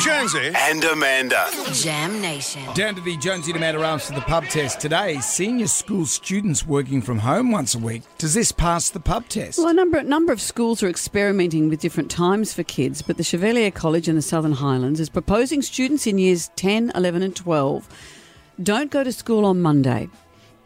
Jonesy. and Amanda. Jam Nation. Down to the Jonesy and Amanda Arms for the pub test today. Senior school students working from home once a week. Does this pass the pub test? Well, a number, number of schools are experimenting with different times for kids, but the Chevalier College in the Southern Highlands is proposing students in years 10, 11, and 12 don't go to school on Monday.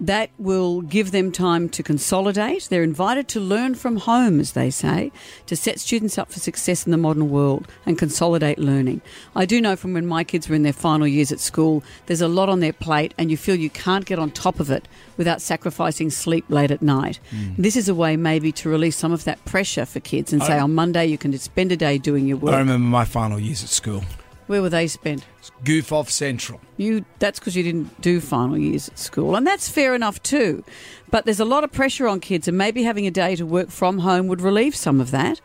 That will give them time to consolidate. They're invited to learn from home, as they say, to set students up for success in the modern world and consolidate learning. I do know from when my kids were in their final years at school, there's a lot on their plate, and you feel you can't get on top of it without sacrificing sleep late at night. Hmm. This is a way maybe to release some of that pressure for kids and say on Monday you can spend a day doing your work. I remember my final years at school. Where were they spent? Goof off central. You that's because you didn't do final years at school, and that's fair enough too. But there's a lot of pressure on kids, and maybe having a day to work from home would relieve some of that.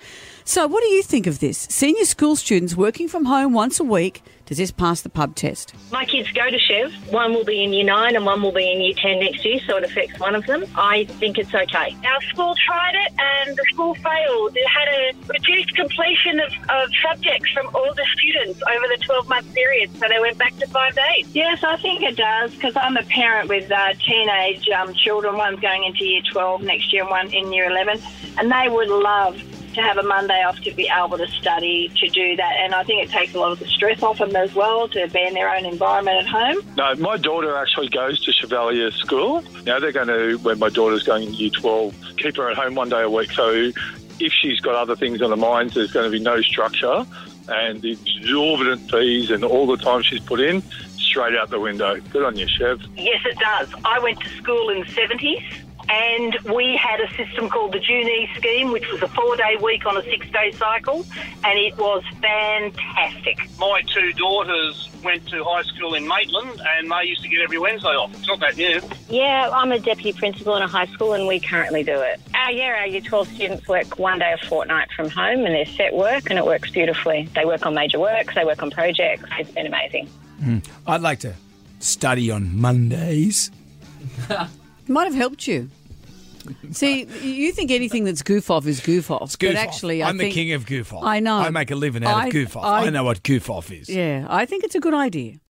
So, what do you think of this? Senior school students working from home once a week. Does this pass the pub test? My kids go to Chev. One will be in year nine and one will be in year 10 next year, so it affects one of them. I think it's okay. Our school tried it and the school failed. It had a reduced completion of, of subjects from all the students over the 12 month period, so they went back to five days. Yes, I think it does because I'm a parent with uh, teenage um, children. One's going into year 12 next year and one in year 11. And they would love to have a Monday off to be able to study, to do that. And I think it takes a lot of the stress off them as well to be in their own environment at home. No, my daughter actually goes to Chevalier School. Now they're going to, when my daughter's going in year 12, keep her at home one day a week. So if she's got other things on her mind, there's going to be no structure and the exorbitant fees and all the time she's put in, straight out the window. Good on you, Chev. Yes, it does. I went to school in the 70s and we had a system called the Junee scheme, which was a four day week on a six day cycle, and it was fantastic. My two daughters went to high school in Maitland and they used to get every Wednesday off. It's not that new. Yeah, I'm a deputy principal in a high school and we currently do it. Uh, our year, our year 12 students work one day a fortnight from home and they're set work and it works beautifully. They work on major works, they work on projects. It's been amazing. Hmm. I'd like to study on Mondays. Might have helped you. See, you think anything that's goof off is goof off, Goof but off. actually, I I'm the think, king of goof off. I know. I make a living out I- of goof off. I, I- know what goof off is. Yeah, I think it's a good idea.